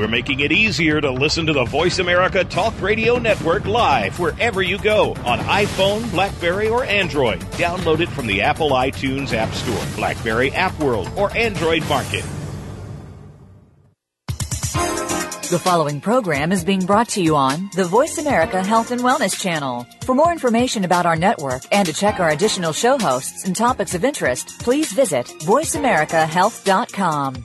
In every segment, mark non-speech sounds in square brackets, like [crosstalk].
We're making it easier to listen to the Voice America Talk Radio Network live wherever you go on iPhone, Blackberry, or Android. Download it from the Apple iTunes App Store, Blackberry App World, or Android Market. The following program is being brought to you on the Voice America Health and Wellness Channel. For more information about our network and to check our additional show hosts and topics of interest, please visit voiceamericahealth.com.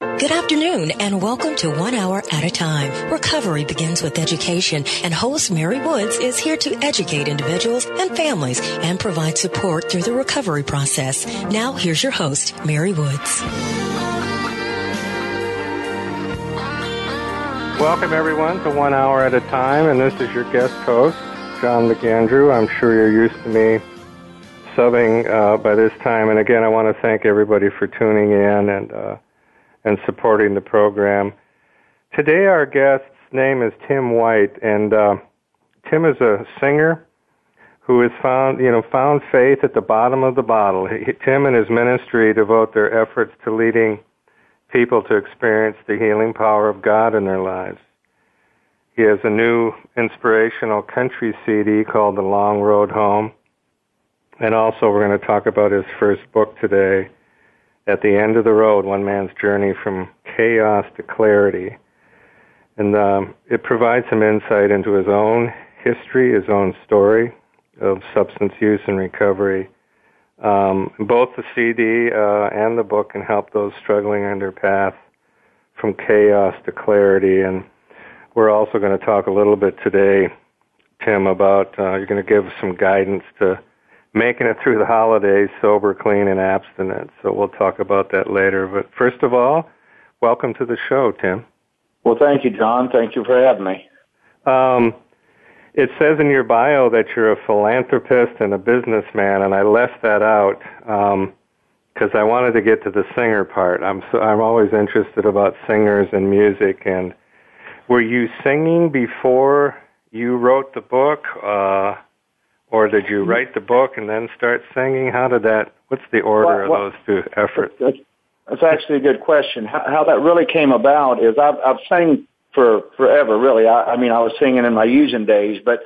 Good afternoon and welcome to One Hour at a Time. Recovery begins with education and host Mary Woods is here to educate individuals and families and provide support through the recovery process. Now here's your host, Mary Woods. Welcome everyone to One Hour at a Time and this is your guest host, John McAndrew. I'm sure you're used to me subbing uh, by this time and again I want to thank everybody for tuning in and uh, and supporting the program. Today, our guest's name is Tim White, and uh, Tim is a singer who has found, you know, found faith at the bottom of the bottle. He, Tim and his ministry devote their efforts to leading people to experience the healing power of God in their lives. He has a new inspirational country CD called The Long Road Home. And also, we're going to talk about his first book today, at the end of the road, one man's journey from chaos to clarity. And um, it provides some insight into his own history, his own story of substance use and recovery. Um, both the CD uh, and the book can help those struggling on their path from chaos to clarity. And we're also going to talk a little bit today, Tim, about uh, you're going to give some guidance to making it through the holidays sober, clean, and abstinent. So we'll talk about that later. But first of all, welcome to the show, Tim. Well, thank you, John. Thank you for having me. Um, it says in your bio that you're a philanthropist and a businessman, and I left that out because um, I wanted to get to the singer part. I'm so, I'm always interested about singers and music. And were you singing before you wrote the book? Uh, or did you mm-hmm. write the book and then start singing? How did that? What's the order well, well, of those two efforts? That's, that's actually a good question. How, how that really came about is I've, I've sang for forever. Really, I, I mean, I was singing in my using days, but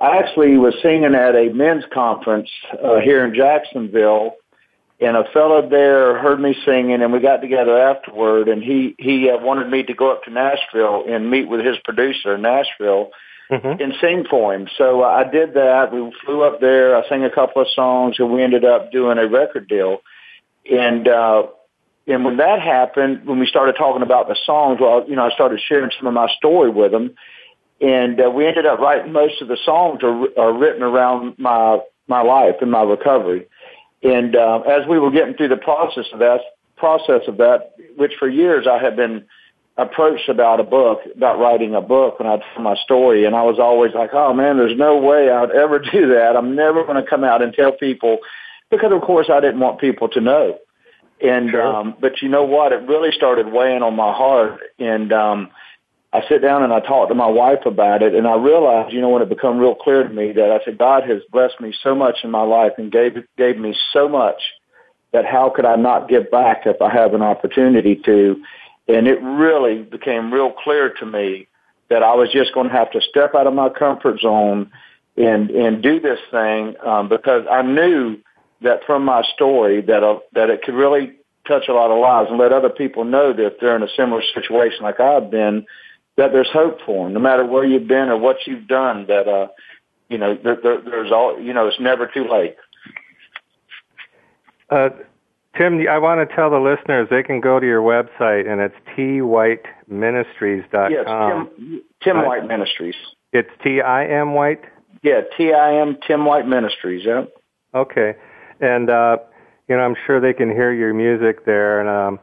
I actually was singing at a men's conference uh, here in Jacksonville, and a fellow there heard me singing, and we got together afterward, and he he uh, wanted me to go up to Nashville and meet with his producer in Nashville mm-hmm. and sing for him. So uh, I did that. We flew up there. I sang a couple of songs, and we ended up doing a record deal. And uh, and when that happened, when we started talking about the songs, well, you know, I started sharing some of my story with him, and uh, we ended up writing most of the songs are, are written around my my life and my recovery. And uh, as we were getting through the process of that process of that, which for years I had been approached about a book, about writing a book when I'd tell my story. And I was always like, oh man, there's no way I would ever [laughs] do that. I'm never going to come out and tell people because of course I didn't want people to know. And, sure. um, but you know what? It really started weighing on my heart. And, um, I sit down and I talk to my wife about it and I realized, you know, when it became real clear to me that I said, God has blessed me so much in my life and gave, gave me so much that how could I not give back if I have an opportunity to? And it really became real clear to me that I was just going to have to step out of my comfort zone and and do this thing um, because I knew that from my story that uh, that it could really touch a lot of lives and let other people know that if they're in a similar situation like I've been, that there's hope for them, no matter where you've been or what you've done. That uh, you know, there, there, there's all you know, it's never too late. Uh, Tim, I want to tell the listeners they can go to your website and it's twhiteministries.com. Yes, Tim, Tim White Ministries. It's T-I-M White? Yeah, T-I-M, Tim White Ministries, yeah. Okay. And, uh, you know, I'm sure they can hear your music there. And um,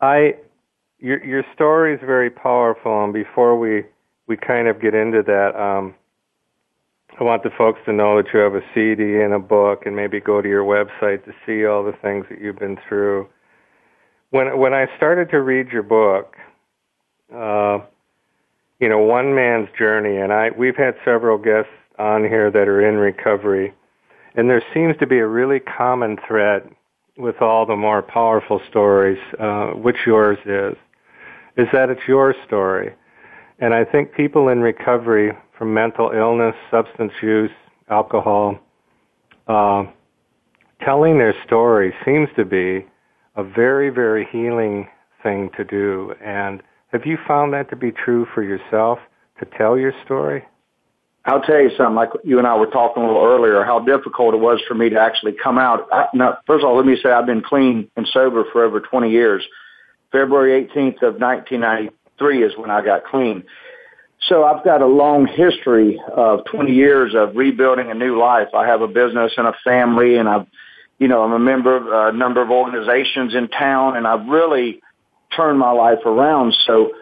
I, your, your story is very powerful. And before we, we kind of get into that, um, I want the folks to know that you have a CD and a book, and maybe go to your website to see all the things that you've been through. When when I started to read your book, uh, you know, one man's journey, and I we've had several guests on here that are in recovery, and there seems to be a really common thread with all the more powerful stories, uh, which yours is, is that it's your story. And I think people in recovery from mental illness, substance use, alcohol, uh, telling their story seems to be a very, very healing thing to do. And have you found that to be true for yourself to tell your story? I'll tell you something. Like you and I were talking a little earlier, how difficult it was for me to actually come out. I, now, first of all, let me say I've been clean and sober for over 20 years. February 18th of 1993 is when I got clean. So I've got a long history of 20 years of rebuilding a new life. I have a business and a family, and I've, you know, I'm a member of a number of organizations in town, and I've really turned my life around. So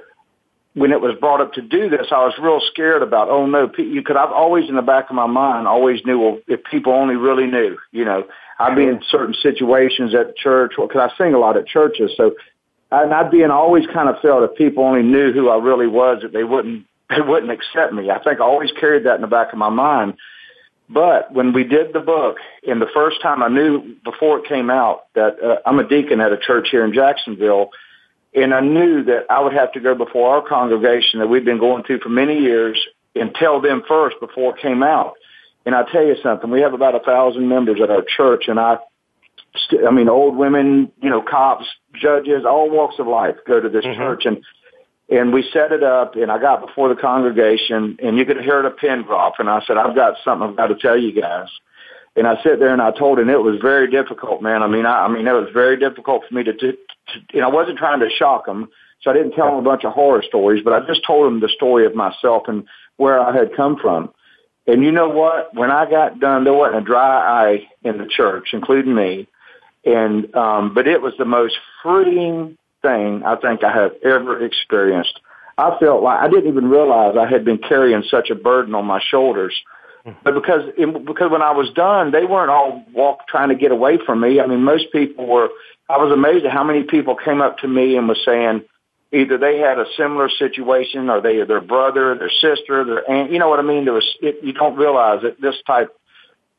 when it was brought up to do this, I was real scared about, oh no, you could, I've always in the back of my mind always knew, well, if people only really knew, you know, I'd be in certain situations at church, well, cause I sing a lot at churches. So, and I'd be in always kind of felt if people only knew who I really was, that they wouldn't, they wouldn't accept me. I think I always carried that in the back of my mind. But when we did the book, and the first time I knew before it came out that uh, I'm a deacon at a church here in Jacksonville, and I knew that I would have to go before our congregation that we'd been going through for many years and tell them first before it came out. And I tell you something, we have about a thousand members at our church and I, I mean, old women, you know, cops, judges, all walks of life go to this mm-hmm. church and, and we set it up and I got before the congregation and you could hear the pin drop and I said, I've got something I've got to tell you guys. And I sit there and I told him it was very difficult, man. I mean, I, I mean, it was very difficult for me to, to, to, know, I wasn't trying to shock him. So I didn't tell him a bunch of horror stories, but I just told him the story of myself and where I had come from. And you know what? When I got done, there wasn't a dry eye in the church, including me. And, um, but it was the most freeing thing I think I have ever experienced. I felt like I didn't even realize I had been carrying such a burden on my shoulders mm-hmm. but because because when I was done, they weren't all walk trying to get away from me. I mean, most people were. I was amazed at how many people came up to me and was saying either they had a similar situation or they their brother, their sister, their aunt. You know what I mean? There was it, you don't realize that this type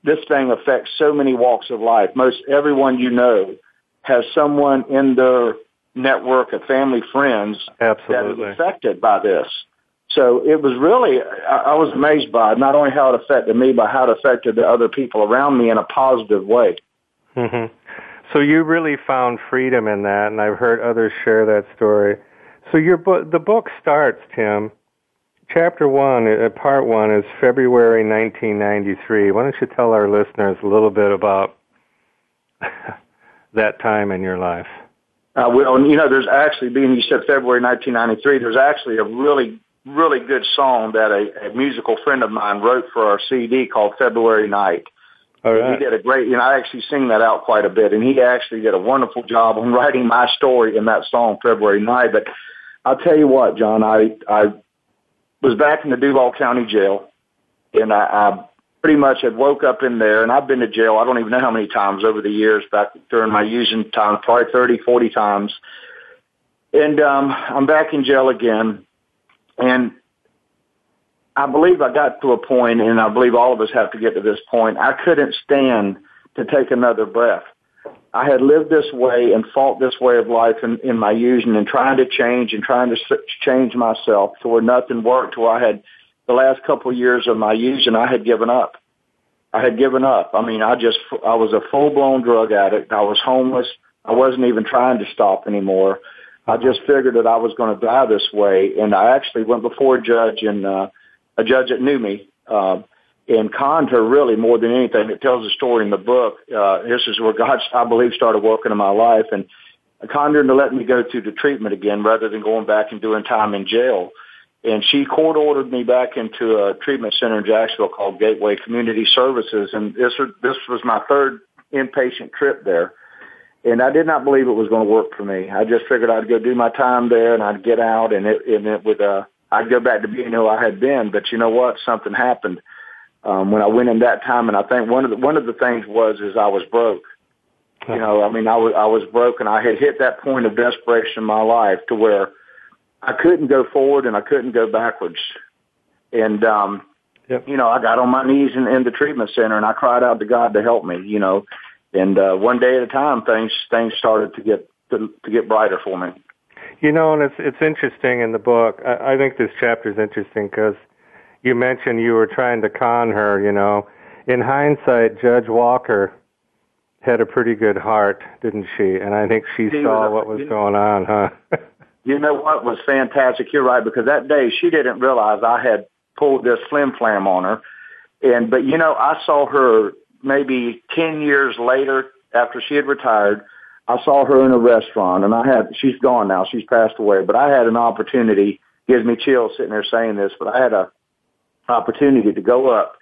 this thing affects so many walks of life. Most everyone you know has someone in their network of family friends Absolutely. that is affected by this. So it was really, I, I was amazed by it, not only how it affected me, but how it affected the other people around me in a positive way. Mm-hmm. So you really found freedom in that, and I've heard others share that story. So your book, the book starts, Tim. Chapter one, uh, part one, is February 1993. Why don't you tell our listeners a little bit about [laughs] that time in your life? Uh, well, you know, there's actually, being you said February 1993, there's actually a really really good song that a, a musical friend of mine wrote for our CD called February Night. All right. He did a great, you know, I actually sing that out quite a bit, and he actually did a wonderful job on [laughs] writing my story in that song, February Night. But I'll tell you what, John, I I was back in the Duval County Jail, and I, I pretty much had woke up in there, and I've been to jail. I don't even know how many times over the years back during my using time, probably thirty, forty times. And um, I'm back in jail again, and I believe I got to a point, and I believe all of us have to get to this point. I couldn't stand to take another breath. I had lived this way and fought this way of life in, in my using and trying to change and trying to change myself to where nothing worked, where I had the last couple of years of my using, I had given up. I had given up. I mean, I just, I was a full blown drug addict. I was homeless. I wasn't even trying to stop anymore. I just figured that I was going to die this way, and I actually went before a judge and uh, a judge that knew me, uh, and conned her really more than anything. It tells the story in the book. Uh, this is where God, I believe, started working in my life, and I conned her into letting me go through the treatment again rather than going back and doing time in jail. And she court ordered me back into a treatment center in Jacksonville called Gateway Community Services, and this this was my third inpatient trip there and I did not believe it was going to work for me. I just figured I'd go do my time there and I'd get out and it and it would uh I'd go back to being who I had been. But you know what? Something happened. um, when I went in that time. And I think one of the one of the things was is I was broke. You know, I mean, I was I was broke, and I had hit that point of desperation in my life to where I couldn't go forward and I couldn't go backwards. And um, yep. you know, I got on my knees in, in the treatment center and I cried out to God to help me. You know, and uh, one day at a time, things things started to get to, to get brighter for me. You know, and it's it's interesting in the book. I, I think this chapter is interesting because you mentioned you were trying to con her. You know, in hindsight, Judge Walker had a pretty good heart, didn't she? And I think she, she saw was, what was going on, huh? [laughs] you know what was fantastic? You're right because that day she didn't realize I had pulled this flim flam on her, and but you know I saw her maybe ten years later after she had retired. I saw her in a restaurant, and I had she's gone now. She's passed away, but I had an opportunity. Gives me chills sitting there saying this, but I had a opportunity to go up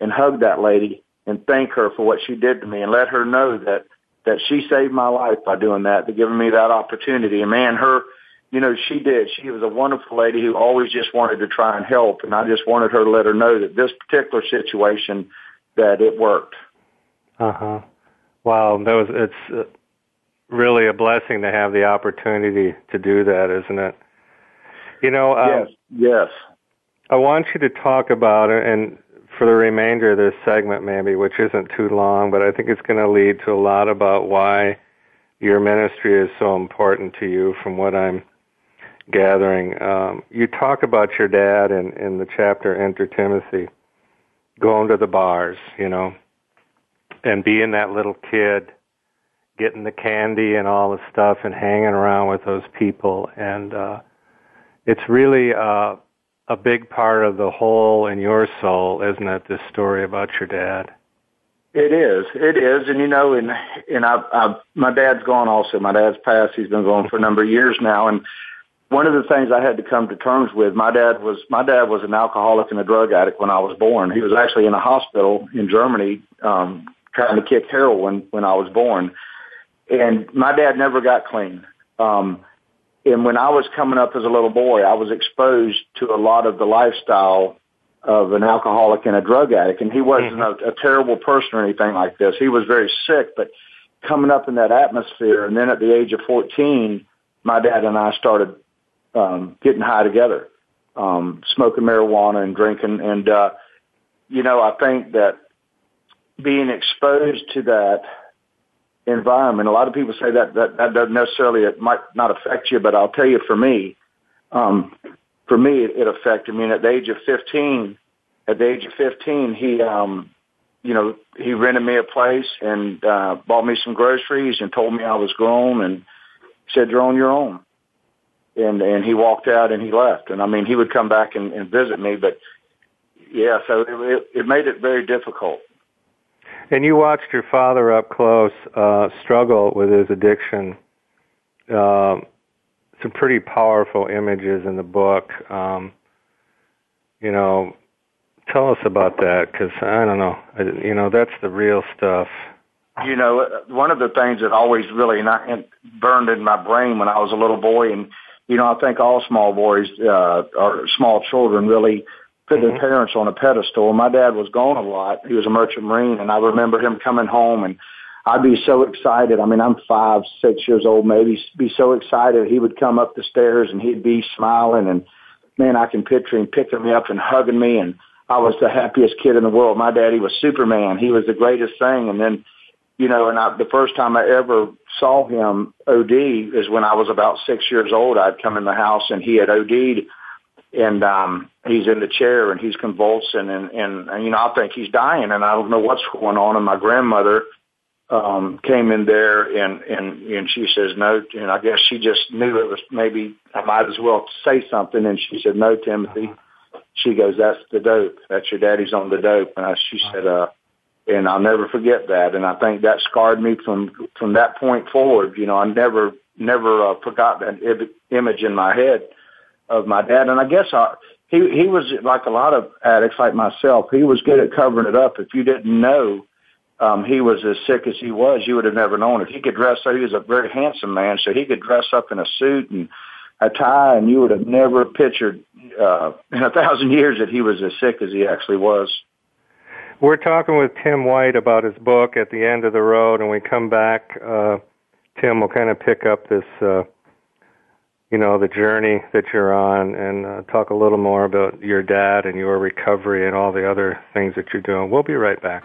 and hug that lady and thank her for what she did to me and let her know that that she saved my life by doing that, to giving me that opportunity. And man, her, you know, she did. She was a wonderful lady who always just wanted to try and help. And I just wanted her to let her know that this particular situation, that it worked. Uh huh. Wow, that was it's uh, really a blessing to have the opportunity to do that, isn't it? You know. Um, yes. Yes. I want you to talk about it, and for the remainder of this segment, maybe, which isn't too long, but I think it's going to lead to a lot about why your ministry is so important to you from what I'm gathering. Um, you talk about your dad in, in the chapter Enter Timothy, going to the bars, you know, and being that little kid, getting the candy and all the stuff and hanging around with those people. And uh, it's really. Uh, a big part of the hole in your soul, isn't it? This story about your dad. It is. It is, and you know, and and I, I, my dad's gone also. My dad's passed. He's been gone for a number of years now, and one of the things I had to come to terms with, my dad was my dad was an alcoholic and a drug addict when I was born. He was actually in a hospital in Germany um, trying to kick heroin when I was born, and my dad never got clean. Um, and when I was coming up as a little boy, I was exposed to a lot of the lifestyle of an alcoholic and a drug addict. And he wasn't mm-hmm. a, a terrible person or anything like this. He was very sick, but coming up in that atmosphere. And then at the age of 14, my dad and I started um, getting high together, um, smoking marijuana and drinking. And, uh, you know, I think that being exposed to that environment. A lot of people say that that, that doesn't necessarily it might not affect you, but I'll tell you for me, um, for me it, it affected me. And at the age of fifteen, at the age of fifteen, he um, you know he rented me a place and uh, bought me some groceries and told me I was grown and said you're on your own. And and he walked out and he left. And I mean he would come back and, and visit me, but yeah, so it, it made it very difficult. And you watched your father up close uh, struggle with his addiction. Uh, some pretty powerful images in the book. Um, you know, tell us about that because I don't know. I, you know, that's the real stuff. You know, one of the things that always really not burned in my brain when I was a little boy, and you know, I think all small boys uh, or small children really put their mm-hmm. parents on a pedestal. My dad was gone a lot. He was a merchant marine, and I remember him coming home, and I'd be so excited. I mean, I'm five, six years old, maybe. Be so excited. He would come up the stairs, and he'd be smiling, and man, I can picture him picking me up and hugging me, and I was the happiest kid in the world. My daddy was Superman. He was the greatest thing, and then. You know, and I, the first time I ever saw him OD is when I was about six years old. I'd come in the house and he had OD'd and um he's in the chair and he's convulsing and, and and you know I think he's dying and I don't know what's going on. And my grandmother um came in there and and and she says no and I guess she just knew it was maybe I might as well say something. And she said no Timothy. She goes that's the dope. That's your daddy's on the dope. And I, she said uh and I'll never forget that and I think that scarred me from from that point forward you know I never never uh, forgot that image in my head of my dad. And I guess I, he he was like a lot of addicts like myself. He was good at covering it up. If you didn't know um, he was as sick as he was, you would have never known it. He could dress up. He was a very handsome man, so he could dress up in a suit and a tie, and you would have never pictured uh, in a thousand years that he was as sick as he actually was. We're talking with Tim White about his book at the end of the road, and we come back. Uh, Tim will kind of pick up this, uh, you know, the journey that you're on, and uh, talk a little more about your dad and your recovery and all the other things that you're doing. We'll be right back.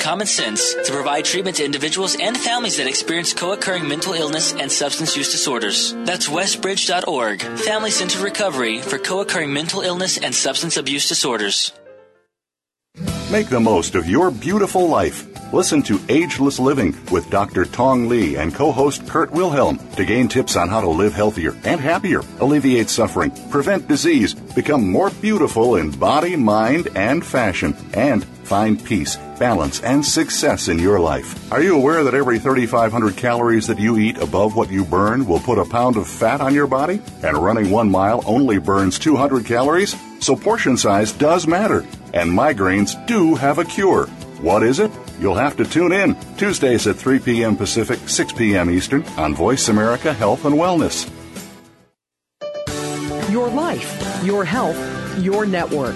common sense to provide treatment to individuals and families that experience co-occurring mental illness and substance use disorders. That's westbridge.org, Family Centered Recovery for co-occurring mental illness and substance abuse disorders. Make the most of your beautiful life. Listen to Ageless Living with Dr. Tong Lee and co-host Kurt Wilhelm to gain tips on how to live healthier and happier, alleviate suffering, prevent disease, become more beautiful in body, mind, and fashion, and find peace, balance, and success in your life. Are you aware that every 3,500 calories that you eat above what you burn will put a pound of fat on your body? And running one mile only burns 200 calories? So portion size does matter. And migraines do have a cure. What is it? You'll have to tune in Tuesdays at 3 p.m. Pacific, 6 p.m. Eastern on Voice America Health and Wellness. Your life, your health, your network.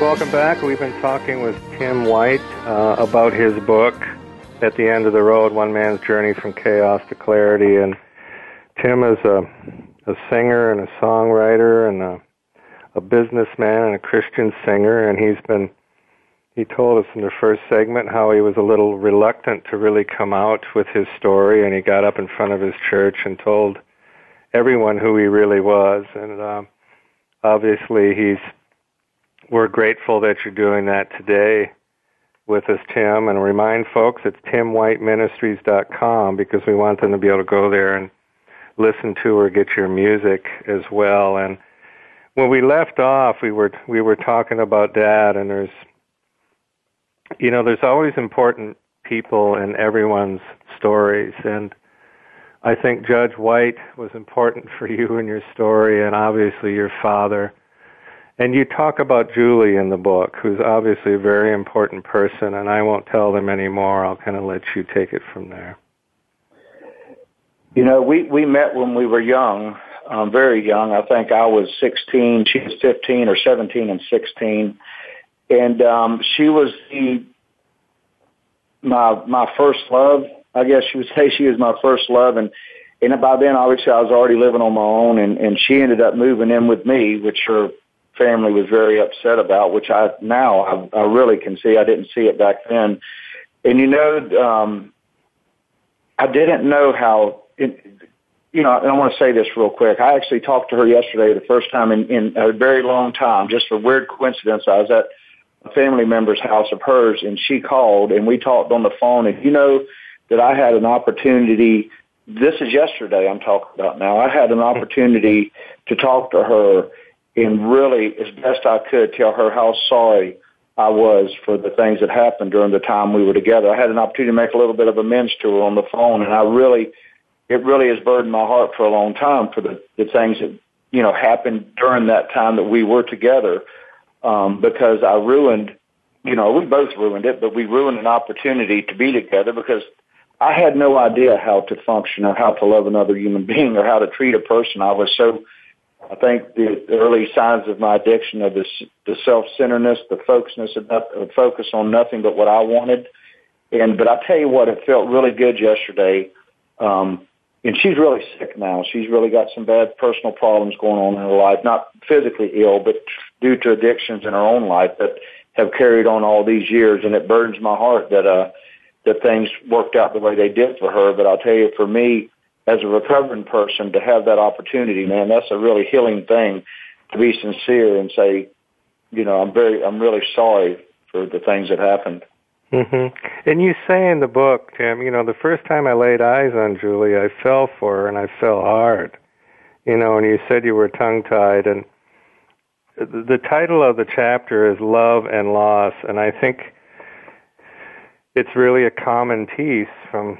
Welcome back. We've been talking with Tim White uh, about his book, At the End of the Road One Man's Journey from Chaos to Clarity. And Tim is a, a singer and a songwriter and a, a businessman and a Christian singer. And he's been, he told us in the first segment how he was a little reluctant to really come out with his story. And he got up in front of his church and told everyone who he really was. And uh, obviously, he's we're grateful that you're doing that today with us, Tim, and remind folks it's timwhiteministries.com because we want them to be able to go there and listen to or get your music as well. And when we left off, we were we were talking about Dad, and there's you know there's always important people in everyone's stories, and I think Judge White was important for you in your story, and obviously your father and you talk about Julie in the book, who's obviously a very important person, and I won't tell them anymore. I'll kind of let you take it from there. You know, we we met when we were young, um, very young. I think I was 16, she was 15 or 17 and 16, and um, she was the my my first love. I guess you would [laughs] say she was my first love, and and by then obviously I was already living on my own, and and she ended up moving in with me, which her family was very upset about, which I now I, I really can see. I didn't see it back then. And you know, um, I didn't know how. It, you know, and I want to say this real quick. I actually talked to her yesterday, the first time in, in a very long time. Just a weird coincidence. I was at a family member's house of hers, and she called, and we talked on the phone. And you know that I had an opportunity. This is yesterday. I'm talking about now. I had an opportunity to talk to her and really, as best I could, tell her how sorry I was for the things that happened during the time we were together. I had an opportunity to make a little bit of amends to her on the phone, and I really, it really has burdened my heart for a long time for the, the things that, you know, happened during that time that we were together, um, because I ruined, you know, we both ruined it, but we ruined an opportunity to be together because I had no idea how to function or how to love another human being or how to treat a person. I was so I think the early signs of my addiction of this, the self-centeredness, the focusedness of, of focus on nothing but what I wanted. And, but I tell you what, it felt really good yesterday. Um, and she's really sick now. She's really got some bad personal problems going on in her life, not physically ill, but due to addictions in her own life that have carried on all these years. And it burdens my heart that, uh, that things worked out the way they did for her. But I'll tell you, for me, as a recovering person, to have that opportunity, man, that's a really healing thing to be sincere and say, you know, I'm very, I'm really sorry for the things that happened. Mm-hmm. And you say in the book, Tim, you know, the first time I laid eyes on Julie, I fell for her and I fell hard. You know, and you said you were tongue tied. And the title of the chapter is Love and Loss. And I think it's really a common piece from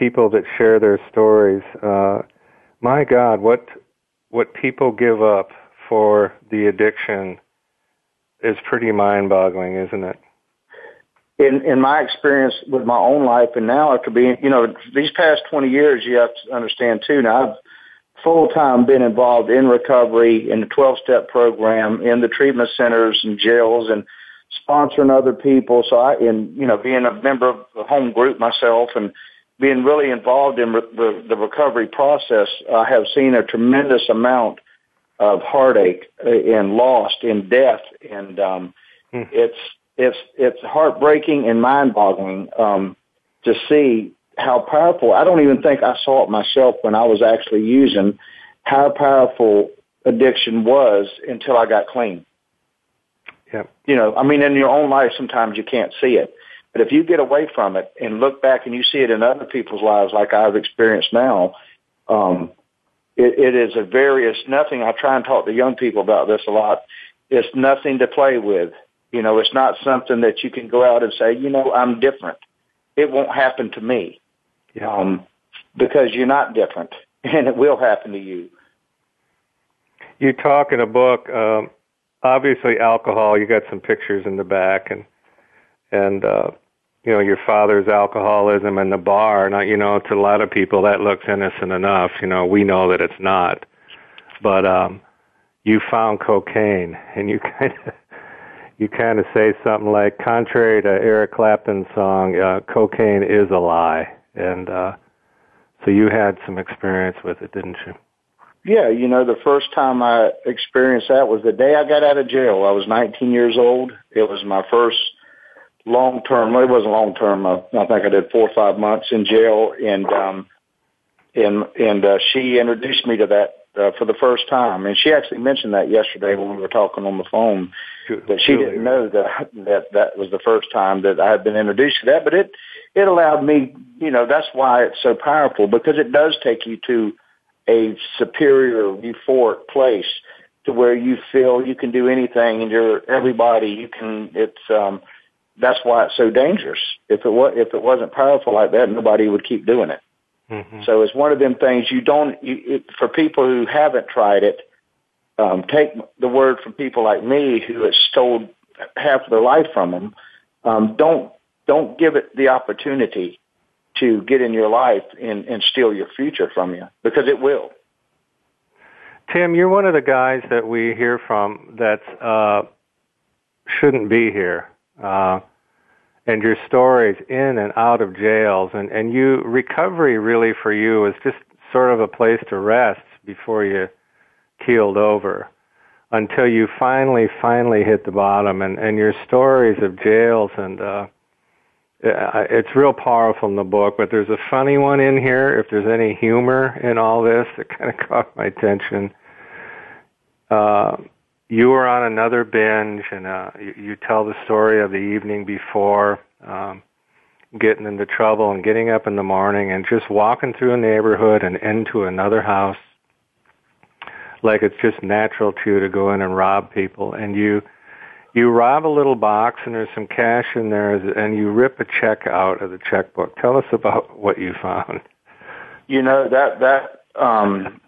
people that share their stories. Uh, my God, what what people give up for the addiction is pretty mind-boggling, isn't it? In in my experience with my own life, and now after being, you know, these past twenty years, you have to understand too. Now I've full time been involved in recovery in the twelve step program, in the treatment centers and jails, and sponsoring other people. So I, in you know, being a member of the home group myself and being really involved in re- the, the recovery process, I have seen a tremendous amount of heartache and loss and death, and um, hmm. it's it's it's heartbreaking and mind-boggling um, to see how powerful. I don't even think I saw it myself when I was actually using how powerful addiction was until I got clean. Yeah. You know, I mean, in your own life, sometimes you can't see it. But if you get away from it and look back and you see it in other people's lives, like I've experienced now, um, it, it is a various nothing. I try and talk to young people about this a lot. It's nothing to play with. You know, it's not something that you can go out and say, you know, I'm different. It won't happen to me. Yeah. Um, because you're not different [laughs] and it will happen to you. You talk in a book, um, obviously alcohol, you got some pictures in the back and, and, uh, you know, your father's alcoholism and the bar. Now, you know, to a lot of people that looks innocent enough. You know, we know that it's not. But um you found cocaine and you [laughs] kind of you kind of say something like contrary to Eric Clapton's song, uh, cocaine is a lie. And uh so you had some experience with it, didn't you? Yeah, you know, the first time I experienced that was the day I got out of jail. I was 19 years old. It was my first long term. It wasn't long term. I, I think I did four or five months in jail, and um, and and uh, she introduced me to that uh, for the first time. And she actually mentioned that yesterday when we were talking on the phone. That she didn't know that that that was the first time that I had been introduced to that. But it it allowed me, you know, that's why it's so powerful because it does take you to a superior euphoric place to where you feel you can do anything and you're everybody. You can. It's um that's why it's so dangerous. If it was, if it wasn't powerful like that, nobody would keep doing it. Mm-hmm. So it's one of them things you don't, you, it, for people who haven't tried it, um, take the word from people like me who has stole half their life from them. Um, don't, don't give it the opportunity to get in your life and, and steal your future from you because it will. Tim, you're one of the guys that we hear from that uh, shouldn't be here uh, and your stories in and out of jails, and and you recovery really for you was just sort of a place to rest before you keeled over until you finally finally hit the bottom and and your stories of jails and uh it's real powerful in the book but there's a funny one in here if there's any humor in all this that kind of [laughs] caught my attention. Uh you were on another binge, and uh, you, you tell the story of the evening before um, getting into trouble and getting up in the morning and just walking through a neighborhood and into another house. Like it's just natural to you to go in and rob people and you you rob a little box and there's some cash in there and you rip a check out of the checkbook. Tell us about what you found. You know that that um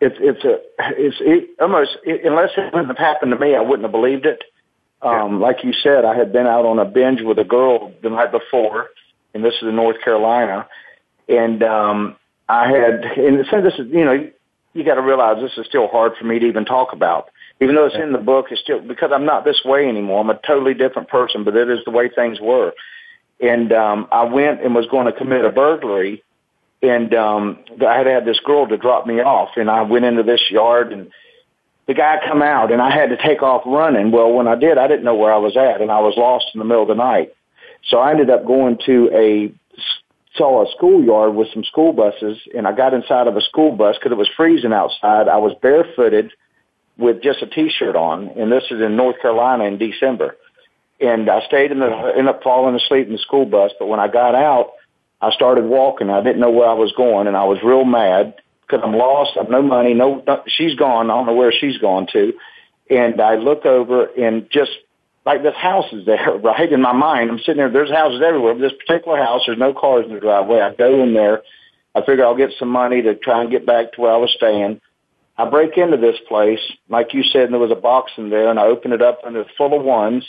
it's it's a it's it, almost it, unless it wouldn't have happened to me, I wouldn't have believed it. Um, yeah. Like you said, I had been out on a binge with a girl the night before, and this is in North Carolina, and um, I had and since this is you know you got to realize this is still hard for me to even talk about. Even though it's in the book, it's still because I'm not this way anymore. I'm a totally different person, but it is the way things were. And um, I went and was going to commit a burglary, and um, I had had this girl to drop me off, and I went into this yard, and the guy come out, and I had to take off running. Well, when I did, I didn't know where I was at, and I was lost in the middle of the night. So I ended up going to a saw a schoolyard with some school buses, and I got inside of a school bus because it was freezing outside. I was barefooted with just a t-shirt on, and this is in North Carolina in December. And I stayed in the, ended up falling asleep in the school bus. But when I got out, I started walking. I didn't know where I was going, and I was real mad because I'm lost. I've no money. No, no, she's gone. I don't know where she's gone to. And I look over and just like this house is there, [laughs] right? In my mind, I'm sitting there, there's houses everywhere. But this particular house, there's no cars in the driveway. I go in there. I figure I'll get some money to try and get back to where I was staying. I break into this place, like you said, and there was a box in there, and I open it up, and it's full of ones.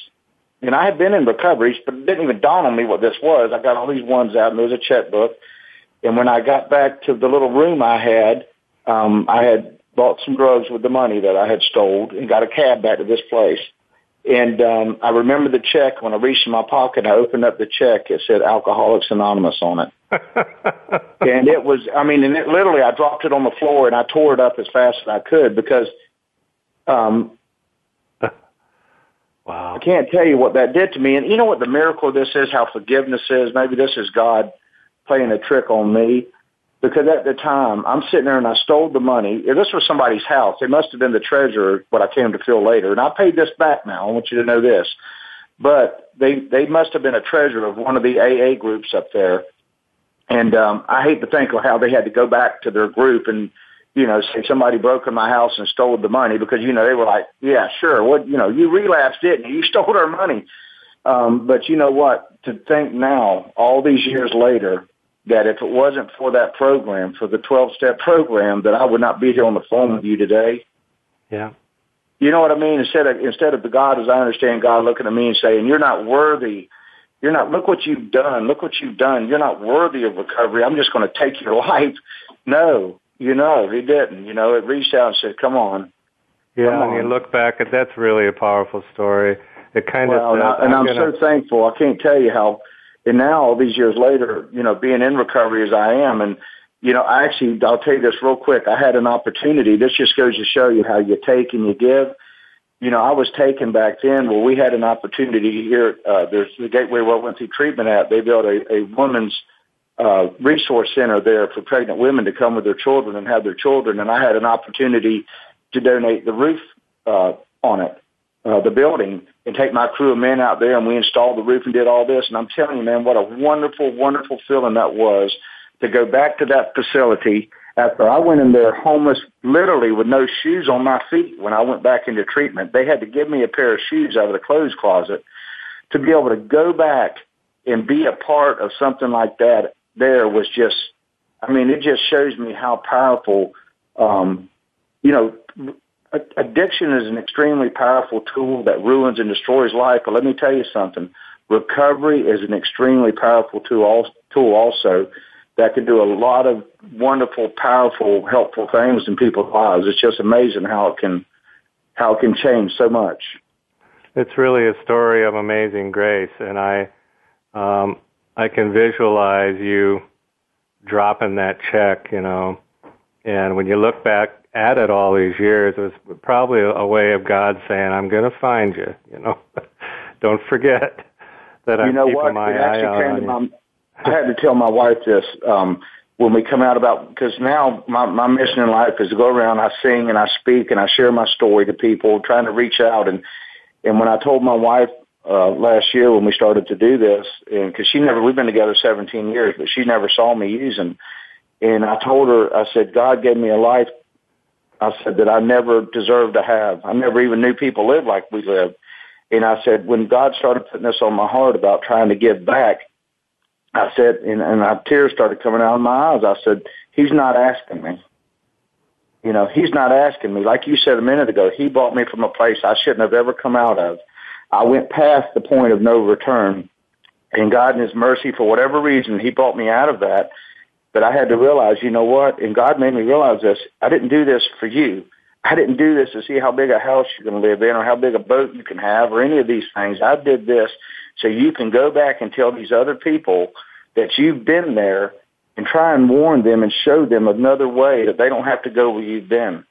And I had been in recoveries, but it didn't even dawn on me what this was. I got all these ones out, and there was a checkbook. And when I got back to the little room I had, um, I had bought some drugs with the money that I had stole and got a cab back to this place. And um, I remember the check when I reached in my pocket. I opened up the check. It said Alcoholics Anonymous on it, [laughs] and it was. I mean, and it literally, I dropped it on the floor and I tore it up as fast as I could because, um, wow, I can't tell you what that did to me. And you know what the miracle of this is? How forgiveness is. Maybe this is God playing a trick on me because at the time I'm sitting there and I stole the money. If this was somebody's house. It must have been the treasurer, what I came to feel later. And I paid this back now. I want you to know this. But they, they must have been a treasurer of one of the AA groups up there. And, um, I hate to think of how they had to go back to their group and, you know, say somebody broke in my house and stole the money because, you know, they were like, yeah, sure. What, you know, you relapsed, didn't you? You [laughs] stole our money. Um, but you know what? To think now, all these years later, that if it wasn't for that program, for the 12 step program, that I would not be here on the phone with you today. Yeah. You know what I mean? Instead of, instead of the God, as I understand God looking at me and saying, you're not worthy. You're not, look what you've done. Look what you've done. You're not worthy of recovery. I'm just going to take your [laughs] life. No, you know, he didn't. You know, it reached out and said, come on. Yeah, come on. and you look back at that's really a powerful story. It kind well, of, and, I, and I'm, I'm gonna... so thankful. I can't tell you how and now all these years later, you know, being in recovery as I am and, you know, I actually, I'll tell you this real quick. I had an opportunity. This just goes to show you how you take and you give. You know, I was taken back then. Well, we had an opportunity here. Uh, there's the Gateway where I went through treatment at. They built a, a women's uh, resource center there for pregnant women to come with their children and have their children. And I had an opportunity to donate the roof uh, on it uh, the building and take my crew of men out there and we installed the roof and did all this. And I'm telling you, man, what a wonderful, wonderful feeling that was to go back to that facility after I went in there homeless, literally with no shoes on my feet when I went back into treatment. They had to give me a pair of shoes out of the clothes closet to be able to go back and be a part of something like that there was just, I mean, it just shows me how powerful, um, you know, addiction is an extremely powerful tool that ruins and destroys life. But let me tell you something. Recovery is an extremely powerful tool also that can do a lot of wonderful, powerful, helpful things in people's lives. It's just amazing how it can, how it can change so much. It's really a story of amazing grace and I, um, I can visualize you dropping that check, you know, and when you look back at it all these years, it was probably a way of God saying, "I'm going to find you." You know, [laughs] don't forget that I'm you know keeping what? my it eye on my, [laughs] I had to tell my wife this um, when we come out about because now my my mission in life is to go around. I sing and I speak and I share my story to people, trying to reach out. And and when I told my wife uh, last year when we started to do this, and because she never, we've been together 17 years, but she never saw me using. And I told her, I said, God gave me a life I said that I never deserved to have. I never even knew people live like we live. And I said, when God started putting this on my heart about trying to give back, I said, and, and I, tears started coming out of my eyes. I said, He's not asking me. You know, He's not asking me. Like you said a minute ago, He brought me from a place I shouldn't have ever come out of. I went past the point of no return. And God in His mercy, for whatever reason, He brought me out of that But I had to realize, you know what? And God made me realize this. I didn't do this for you. I didn't do this to see how big a house you're going to live in or how big a boat you can have or any of these things. I did this so you can go back and tell these other people that you've been there and try and warn them and show them another way that they don't have to go where you've been.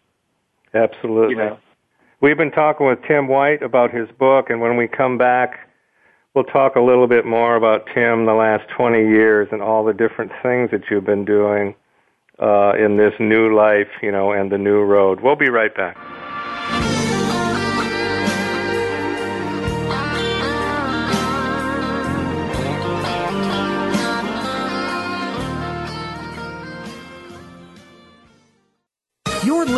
Absolutely. You know? We've been talking with Tim White about his book, and when we come back, we'll talk a little bit more about Tim the last 20 years and all the different things that you've been doing uh, in this new life, you know, and the new road. We'll be right back.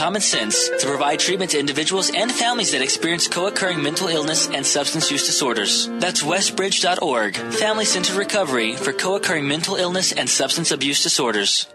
common sense to provide treatment to individuals and families that experience co-occurring mental illness and substance use disorders. That's westbridge.org, family centered recovery for co-occurring mental illness and substance abuse disorders.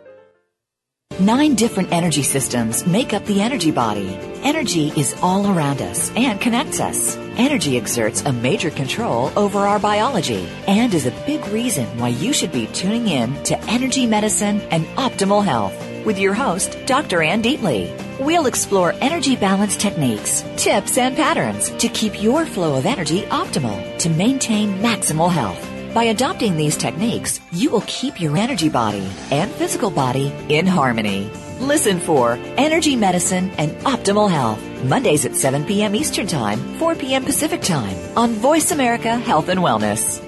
Nine different energy systems make up the energy body. Energy is all around us and connects us. Energy exerts a major control over our biology and is a big reason why you should be tuning in to Energy Medicine and Optimal Health with your host, Dr. Ann Deatley. We'll explore energy balance techniques, tips, and patterns to keep your flow of energy optimal to maintain maximal health. By adopting these techniques, you will keep your energy body and physical body in harmony. Listen for Energy Medicine and Optimal Health, Mondays at 7 p.m. Eastern Time, 4 p.m. Pacific Time on Voice America Health and Wellness.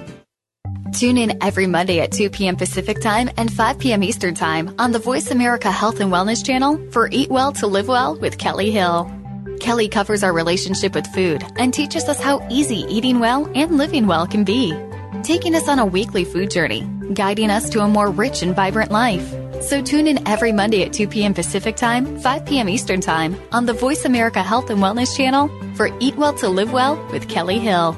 Tune in every Monday at 2 p.m. Pacific Time and 5 p.m. Eastern Time on the Voice America Health and Wellness channel for Eat Well to Live Well with Kelly Hill. Kelly covers our relationship with food and teaches us how easy eating well and living well can be, taking us on a weekly food journey, guiding us to a more rich and vibrant life. So tune in every Monday at 2 p.m. Pacific Time, 5 p.m. Eastern Time on the Voice America Health and Wellness channel for Eat Well to Live Well with Kelly Hill.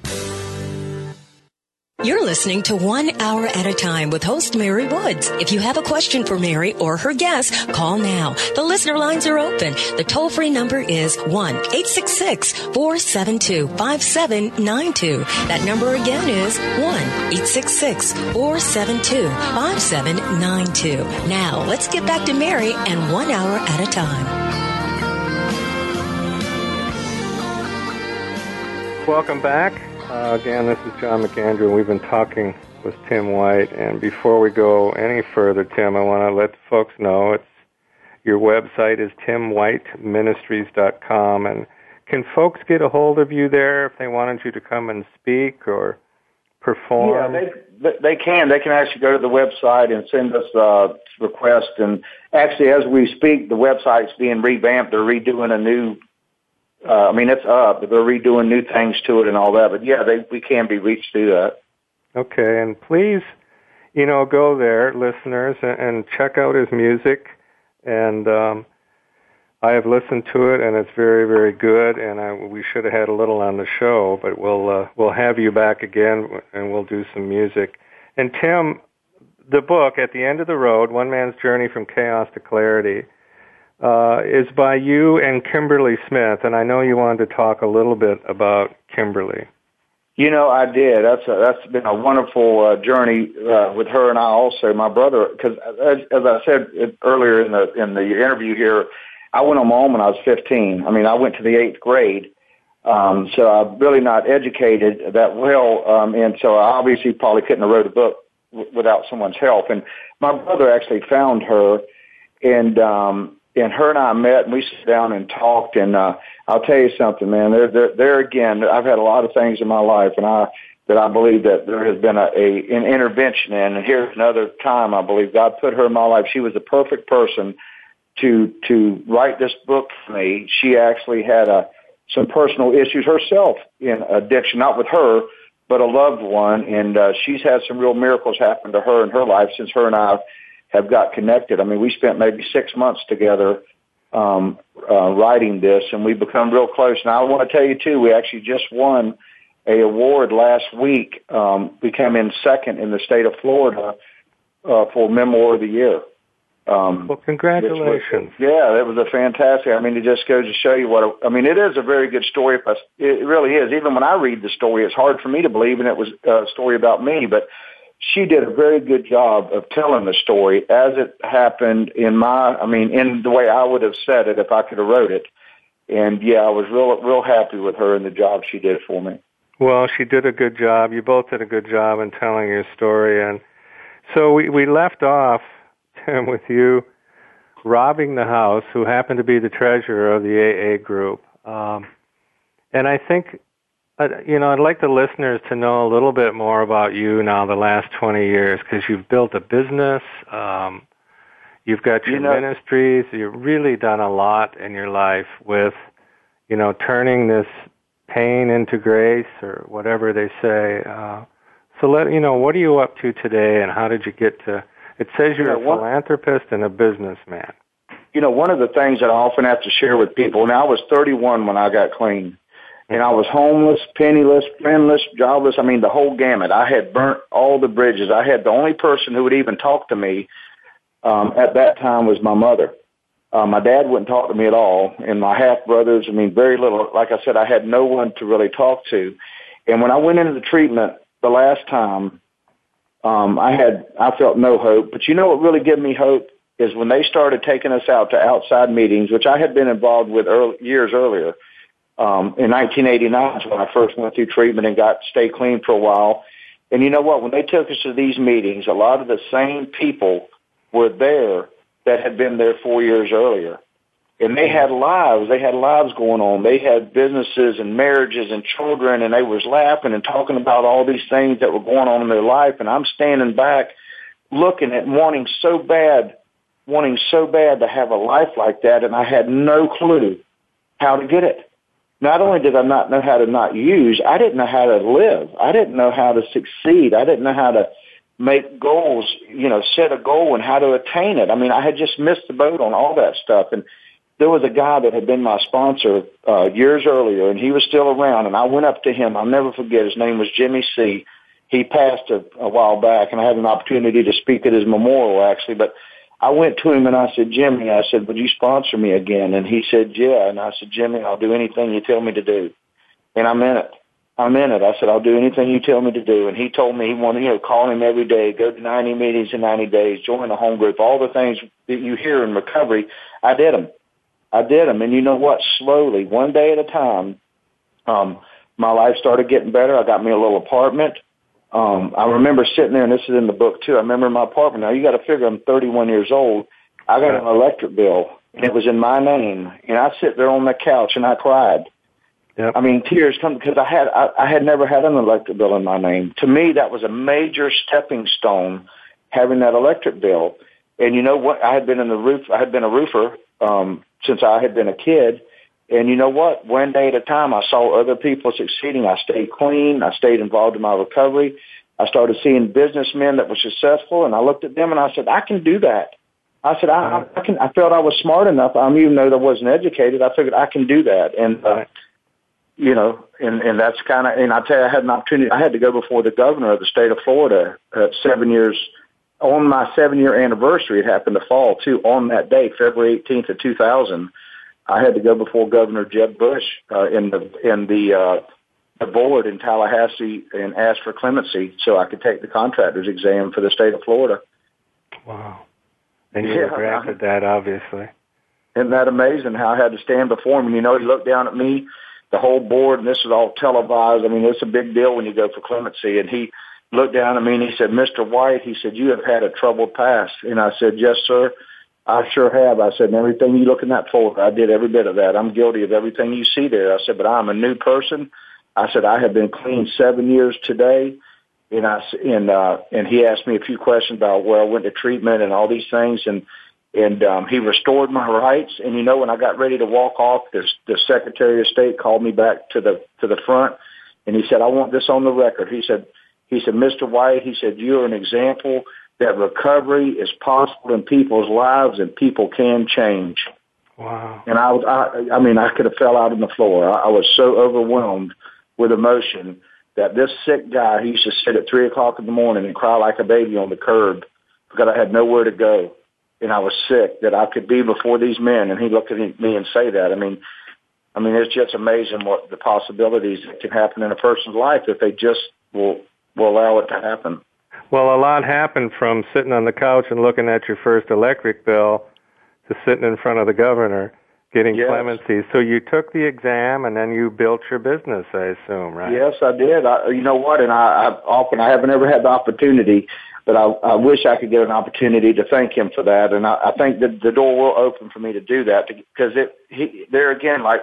You're listening to One Hour at a Time with host Mary Woods. If you have a question for Mary or her guest, call now. The listener lines are open. The toll free number is 1 866 472 5792. That number again is 1 866 472 5792. Now, let's get back to Mary and One Hour at a Time. Welcome back. Uh, again, this is John McAndrew, and we've been talking with Tim White. And before we go any further, Tim, I want to let folks know it's your website is timwhiteministries.com, and can folks get a hold of you there if they wanted you to come and speak or perform? Yeah, they, they can. They can actually go to the website and send us a request. And actually, as we speak, the website's being revamped. They're redoing a new uh, I mean, it's up. They're redoing new things to it and all that. But yeah, they, we can be reached through that. Okay, and please, you know, go there, listeners, and, and check out his music. And um, I have listened to it, and it's very, very good. And I, we should have had a little on the show, but we'll uh, we'll have you back again, and we'll do some music. And Tim, the book at the end of the road, one man's journey from chaos to clarity uh, is by you and Kimberly Smith, and I know you wanted to talk a little bit about Kimberly. You know, I did. That's a, that's been a wonderful uh, journey uh, with her and I also. My brother, because as, as I said earlier in the in the interview here, I went on my own when I was 15. I mean, I went to the eighth grade, um, so I'm really not educated that well, um, and so I obviously probably couldn't have wrote a book w- without someone's help. And my brother actually found her, and um, and her and I met and we sat down and talked and uh I'll tell you something, man. There there there again, I've had a lot of things in my life and I that I believe that there has been a, a an intervention in and here's another time I believe God put her in my life. She was the perfect person to to write this book for me. She actually had a some personal issues herself in addiction, not with her, but a loved one, and uh, she's had some real miracles happen to her in her life since her and I have got connected. I mean, we spent maybe six months together um, uh, writing this, and we've become real close. And I want to tell you too, we actually just won a award last week. Um, we came in second in the state of Florida uh, for Memoir of the Year. Um, well, congratulations! Was, yeah, it was a fantastic. I mean, it just goes to show you what. A, I mean, it is a very good story. It really is. Even when I read the story, it's hard for me to believe, and it was a story about me. But she did a very good job of telling the story as it happened in my. I mean, in the way I would have said it if I could have wrote it. And yeah, I was real, real happy with her and the job she did for me. Well, she did a good job. You both did a good job in telling your story, and so we we left off Tim, [laughs] with you robbing the house, who happened to be the treasurer of the AA group. Um, and I think, uh, you know, I'd like the listeners to know a little bit more about you now, the last 20 years, because you've built a business, um, you've got your you know, ministries, you've really done a lot in your life with, you know, turning this pain into grace or whatever they say. Uh, so let you know, what are you up to today, and how did you get to it says you're a philanthropist and a businessman. You know, one of the things that I often have to share with people, and I was 31 when I got clean, and I was homeless, penniless, friendless, jobless. I mean, the whole gamut. I had burnt all the bridges. I had the only person who would even talk to me um, at that time was my mother. Uh, my dad wouldn't talk to me at all, and my half brothers. I mean, very little. Like I said, I had no one to really talk to. And when I went into the treatment the last time, um, I had I felt no hope. But you know what really gave me hope is when they started taking us out to outside meetings, which I had been involved with early, years earlier. Um, in 1989 is when I first went through treatment and got stay clean for a while. And you know what? When they took us to these meetings, a lot of the same people were there that had been there four years earlier and they had lives. They had lives going on. They had businesses and marriages and children, and they was laughing and talking about all these things that were going on in their life. And I'm standing back, looking at wanting so bad, wanting so bad to have a life like that, and I had no clue how to get it. Not only did I not know how to not use, I didn't know how to live. I didn't know how to succeed. I didn't know how to make goals, you know, set a goal and how to attain it. I mean, I had just missed the boat on all that stuff. And there was a guy that had been my sponsor uh, years earlier, and he was still around. And I went up to him. I'll never forget. His name was Jimmy C. He passed a, a while back, and I had an opportunity to speak at his memorial actually. But I went to him and I said, Jimmy, I said, would you sponsor me again? And he said, yeah. And I said, Jimmy, I'll do anything you tell me to do. And I meant it. I meant it. I said, I'll do anything you tell me to do. And he told me he wanted, you know, call him every day, go to 90 meetings in 90 days, join the home group, all the things that you hear in recovery. I did them. I did them. And you know what? Slowly, one day at a time, um, my life started getting better. I got me a little apartment. Um, I remember sitting there, and this is in the book too. I remember in my apartment. Now you got to figure I'm 31 years old. I got an electric bill, and it was in my name. And I sit there on the couch and I cried. Yep. I mean, tears come because I had I, I had never had an electric bill in my name. To me, that was a major stepping stone having that electric bill. And you know what? I had been in the roof. I had been a roofer um, since I had been a kid. And you know what? One day at a time, I saw other people succeeding. I stayed clean. I stayed involved in my recovery. I started seeing businessmen that were successful, and I looked at them and I said, "I can do that." I said, "I, I can." I felt I was smart enough. I mean, even though I wasn't educated, I figured I can do that. And uh, you know, and and that's kind of. And I tell you, I had an opportunity. I had to go before the governor of the state of Florida uh, seven years on my seven year anniversary, it happened to fall too on that day, February 18th of 2000. I had to go before Governor Jeb Bush uh, in the in the uh, the board in Tallahassee and ask for clemency so I could take the contractor's exam for the state of Florida. Wow! And you yeah, granted that, obviously. Isn't that amazing? How I had to stand before him, and you know, he looked down at me, the whole board, and this is all televised. I mean, it's a big deal when you go for clemency, and he looked down at me and he said, Mr. White, he said, you have had a troubled past. And I said, yes, sir. I sure have. I said, and everything you look in that folder, I did every bit of that. I'm guilty of everything you see there. I said, but I'm a new person. I said, I have been clean seven years today. And I, and, uh, and he asked me a few questions about where I went to treatment and all these things. And and um, he restored my rights. And you know, when I got ready to walk off, the, the Secretary of State called me back to the to the front, and he said, "I want this on the record." He said, "He said, Mr. White, he said, you're an example that recovery is possible in people's lives, and people can change." Wow. And I was, I, I mean, I could have fell out on the floor. I, I was so overwhelmed with emotion that this sick guy, he used to sit at three o'clock in the morning and cry like a baby on the curb because I had nowhere to go and I was sick that I could be before these men. And he looked at me and say that. I mean, I mean, it's just amazing what the possibilities that can happen in a person's life if they just will will allow it to happen. Well, a lot happened from sitting on the couch and looking at your first electric bill to sitting in front of the governor getting yes. clemency. So you took the exam and then you built your business, I assume, right? Yes, I did. I, you know what? And I, I often I haven't ever had the opportunity but I, I wish I could get an opportunity to thank him for that. And I, I think that the door will open for me to do that because it, he, there again, like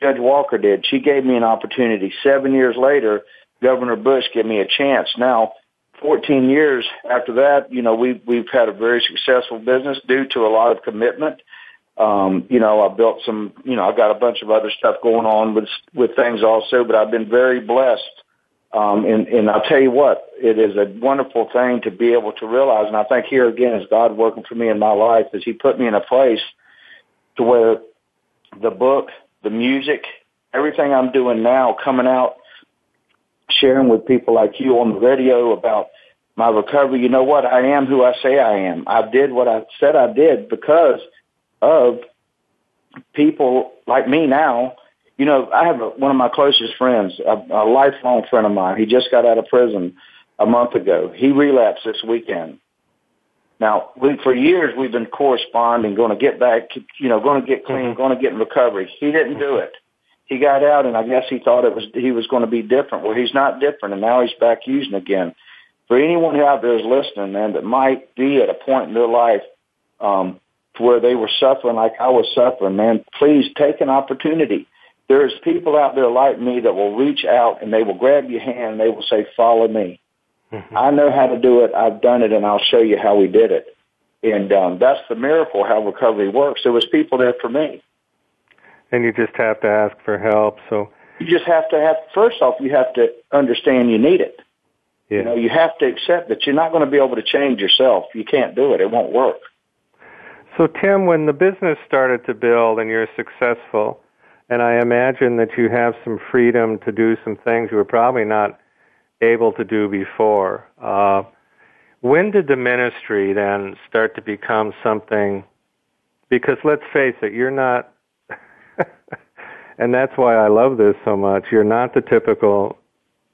Judge Walker did, she gave me an opportunity. Seven years later, Governor Bush gave me a chance. Now, 14 years after that, you know, we've, we've had a very successful business due to a lot of commitment. Um, you know, I built some, you know, I've got a bunch of other stuff going on with, with things also, but I've been very blessed um, and, and I'll tell you what, it is a wonderful thing to be able to realize. And I think here again is God working for me in my life as He put me in a place to where the book, the music, everything I'm doing now, coming out, sharing with people like you on the radio about my recovery. You know what? I am who I say I am. I did what I said I did because of people like me now you know, I have a, one of my closest friends, a, a lifelong friend of mine. He just got out of prison a month ago. He relapsed this weekend. Now, we, for years we've been corresponding, going to get back, you know, going to get clean, mm-hmm. going to get in recovery. He didn't do it. He got out, and I guess he thought it was he was going to be different. Well, he's not different, and now he's back using again. For anyone who out there is listening, man, that might be at a point in their life um, where they were suffering like I was suffering, man, please take an opportunity there's people out there like me that will reach out and they will grab your hand and they will say, follow me. Mm-hmm. I know how to do it. I've done it and I'll show you how we did it. And um, that's the miracle how recovery works. There was people there for me. And you just have to ask for help. So you just have to have, first off, you have to understand you need it. Yeah. You know, you have to accept that you're not going to be able to change yourself. You can't do it. It won't work. So Tim, when the business started to build and you're successful, and I imagine that you have some freedom to do some things you were probably not able to do before. Uh, when did the ministry then start to become something? Because let's face it, you're not, and that's why I love this so much. You're not the typical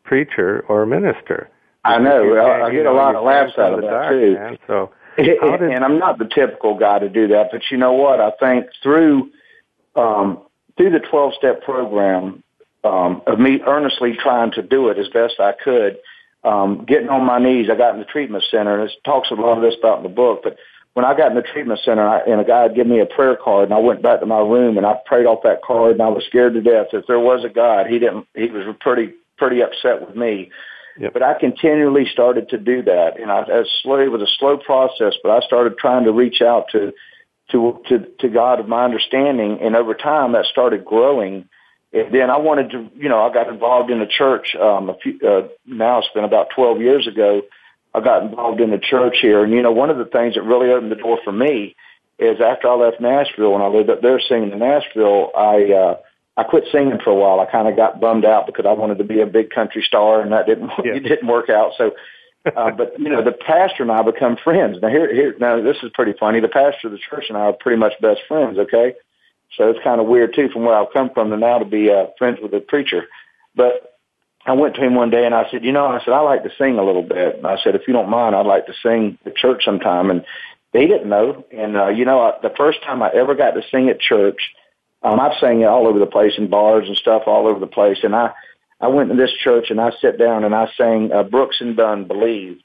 preacher or minister. I know. I, I get a lot of laughs out of that dark, too. Man, so, [laughs] did, and I'm not the typical guy to do that, but you know what? I think through um, through the 12 step program um, of me earnestly trying to do it as best I could, um, getting on my knees, I got in the treatment center, and it talks a lot of this about in the book, but when I got in the treatment center I, and a guy had given me a prayer card and I went back to my room and I prayed off that card and I was scared to death. If there was a God, he didn't, he was pretty, pretty upset with me. Yep. But I continually started to do that and I, as slow, it was a slow process, but I started trying to reach out to to to to God of my understanding, and over time that started growing. And then I wanted to, you know, I got involved in the church. Um, a few uh, now it's been about twelve years ago. I got involved in the church here, and you know, one of the things that really opened the door for me is after I left Nashville, when I lived up there singing in Nashville, I uh, I quit singing for a while. I kind of got bummed out because I wanted to be a big country star, and that didn't yeah. [laughs] it didn't work out. So uh, but you know, the pastor and I become friends. Now here, here, now this is pretty funny. The pastor of the church and I are pretty much best friends. Okay, so it's kind of weird too, from where I've come from to now to be uh, friends with the preacher. But I went to him one day and I said, you know, I said I like to sing a little bit. And I said, if you don't mind, I'd like to sing at church sometime. And they didn't know. And uh, you know, I, the first time I ever got to sing at church, um, I've sang it all over the place in bars and stuff all over the place. And I I went to this church and I sat down and I sang uh, Brooks and Dunn Believe.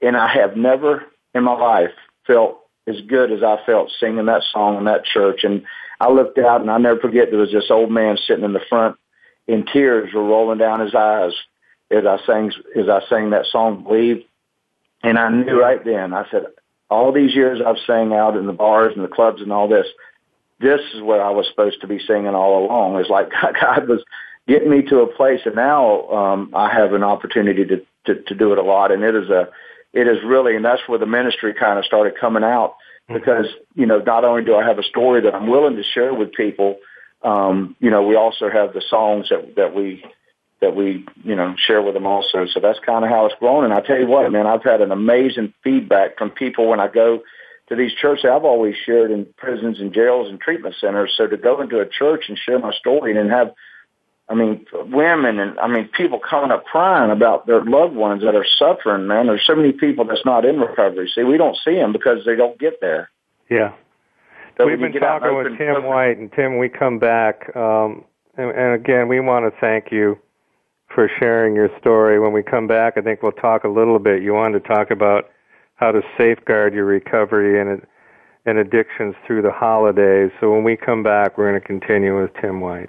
And I have never in my life felt as good as I felt singing that song in that church. And I looked out and I never forget there was this old man sitting in the front and tears were rolling down his eyes as I sang, as I sang that song Believe. And I knew right then, I said, all these years I've sang out in the bars and the clubs and all this, this is where I was supposed to be singing all along. It's like [laughs] God was getting me to a place, and now um, I have an opportunity to, to to do it a lot, and it is a it is really, and that's where the ministry kind of started coming out mm-hmm. because you know not only do I have a story that I'm willing to share with people, um, you know we also have the songs that that we that we you know share with them also. So that's kind of how it's grown. And I tell you what, man, I've had an amazing feedback from people when I go to these churches. I've always shared in prisons and jails and treatment centers. So to go into a church and share my story and have I mean, women and I mean, people coming up crying about their loved ones that are suffering. Man, there's so many people that's not in recovery. See, we don't see them because they don't get there. Yeah. So We've been talking with Tim open, White, and Tim, we come back, um, and, and again, we want to thank you for sharing your story. When we come back, I think we'll talk a little bit. You wanted to talk about how to safeguard your recovery and and addictions through the holidays. So when we come back, we're going to continue with Tim White.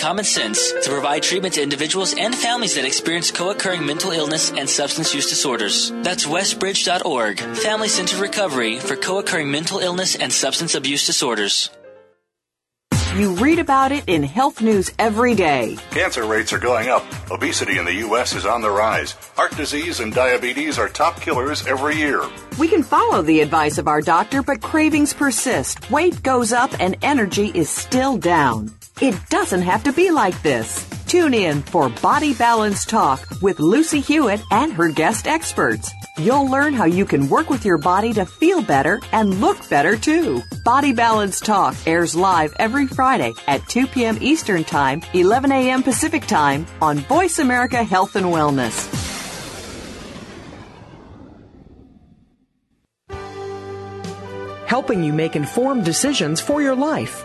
common sense to provide treatment to individuals and families that experience co-occurring mental illness and substance use disorders. That's westbridge.org, Family Centered Recovery for co-occurring mental illness and substance abuse disorders. You read about it in health news every day. Cancer rates are going up. Obesity in the U.S. is on the rise. Heart disease and diabetes are top killers every year. We can follow the advice of our doctor, but cravings persist. Weight goes up and energy is still down. It doesn't have to be like this. Tune in for Body Balance Talk with Lucy Hewitt and her guest experts. You'll learn how you can work with your body to feel better and look better too. Body Balance Talk airs live every Friday at 2 p.m. Eastern Time, 11 a.m. Pacific Time on Voice America Health and Wellness. Helping you make informed decisions for your life.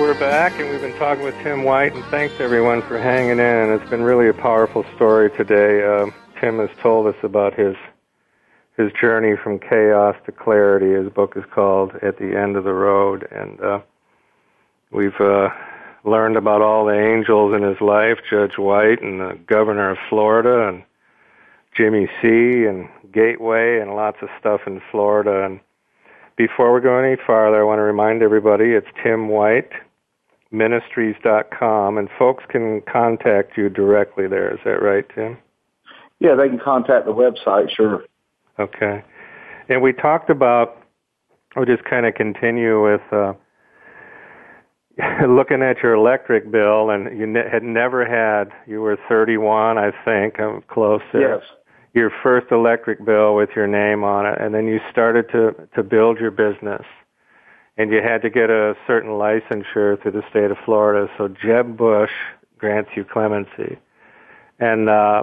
We're back, and we've been talking with Tim White, and thanks everyone for hanging in. It's been really a powerful story today. Uh, Tim has told us about his his journey from chaos to clarity. His book is called "At the End of the Road," and uh, we've uh, learned about all the angels in his life: Judge White and the governor of Florida, and Jimmy C. and Gateway, and lots of stuff in Florida. And before we go any farther, I want to remind everybody it's Tim White ministries.com, and folks can contact you directly there. Is that right, Tim? Yeah, they can contact the website, sure. Okay. And we talked about, we'll just kind of continue with uh, [laughs] looking at your electric bill, and you ne- had never had, you were 31, I think, I'm close there. Yes. Your first electric bill with your name on it, and then you started to, to build your business and you had to get a certain licensure through the state of Florida. So Jeb Bush grants you clemency, and uh,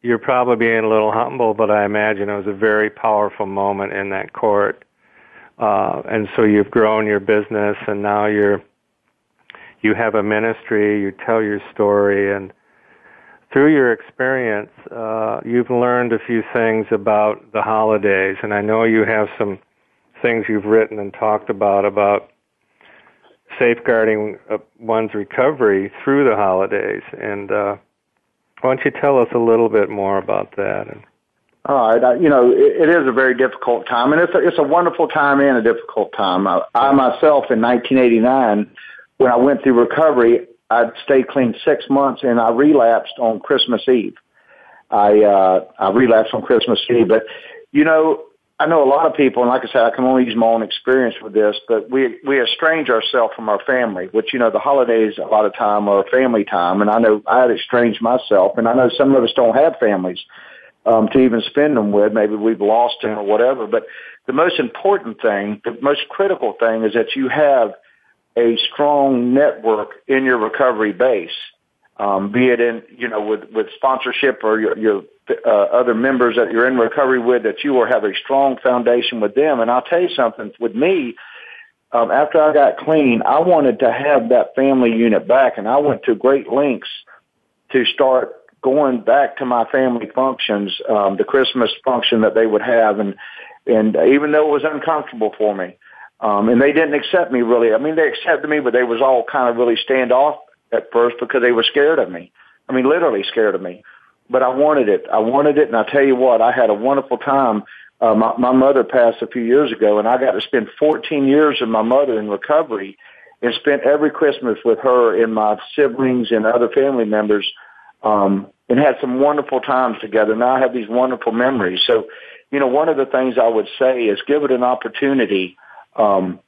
you're probably being a little humble, but I imagine it was a very powerful moment in that court. Uh, and so you've grown your business, and now you're you have a ministry. You tell your story, and through your experience, uh, you've learned a few things about the holidays. And I know you have some things you've written and talked about about safeguarding uh, one's recovery through the holidays. And uh, why don't you tell us a little bit more about that? All right, I, you know, it, is a very difficult time, and it's a, it's a wonderful time and a difficult time. I, I myself, in 1989, when I went through recovery, I'd stayed clean six months, and I relapsed on Christmas Eve. I uh, I relapsed on Christmas Eve, but you know, I know a lot of people, and like I said, I can only use my own experience with this, but we we estrange ourselves from our family, which you know the holidays a lot of time are family time, and I know I had estranged myself, and I know some of us don't have families um, to even spend them with. Maybe we've lost them or whatever. But the most important thing, the most critical thing, is that you have a strong network in your recovery base. Um, be it in, you know, with, with sponsorship or your, your uh, other members that you're in recovery with, that you will have a strong foundation with them. And I'll tell you something, with me, um, after I got clean, I wanted to have that family unit back, and I went to great lengths to start going back to my family functions, um, the Christmas function that they would have, and and even though it was uncomfortable for me, um, and they didn't accept me really. I mean, they accepted me, but they was all kind of really standoff at first because they were scared of me. I mean, literally scared of me. But I wanted it. I wanted it, and I tell you what, I had a wonderful time. Uh, my, my mother passed a few years ago, and I got to spend 14 years with my mother in recovery, and spent every Christmas with her and my siblings and other family members, um, and had some wonderful times together. Now I have these wonderful memories. So, you know, one of the things I would say is give it an opportunity. Um,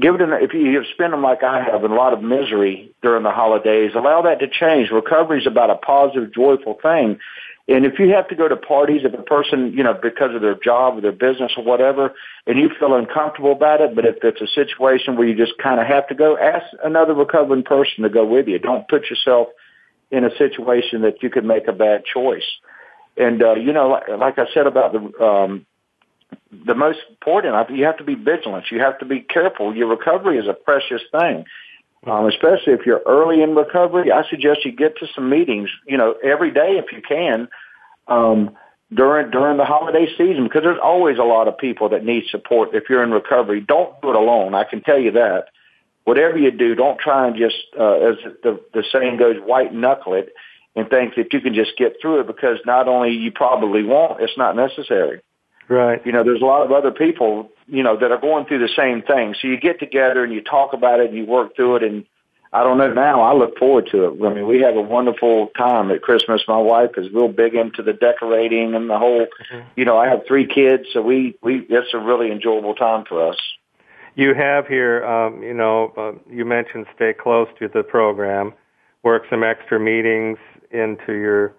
give it an, if you spend them like I have in a lot of misery during the holidays, allow that to change. Recovery is about a positive, joyful thing. And if you have to go to parties, if a person, you know, because of their job or their business or whatever, and you feel uncomfortable about it, but if it's a situation where you just kind of have to go, ask another recovering person to go with you. Don't put yourself in a situation that you could make a bad choice. And, uh, you know, like, like I said about the, um, the most important, you have to be vigilant. You have to be careful. Your recovery is a precious thing. Um, especially if you're early in recovery, I suggest you get to some meetings, you know, every day if you can, um, during, during the holiday season, because there's always a lot of people that need support if you're in recovery. Don't do it alone. I can tell you that. Whatever you do, don't try and just, uh, as the, the saying goes, white knuckle it and think that you can just get through it because not only you probably won't, it's not necessary. Right. You know, there's a lot of other people, you know, that are going through the same thing. So you get together and you talk about it and you work through it. And I don't know now, I look forward to it. I mean, we have a wonderful time at Christmas. My wife is real big into the decorating and the whole, mm-hmm. you know, I have three kids. So we, we, it's a really enjoyable time for us. You have here, um, you know, uh, you mentioned stay close to the program, work some extra meetings into your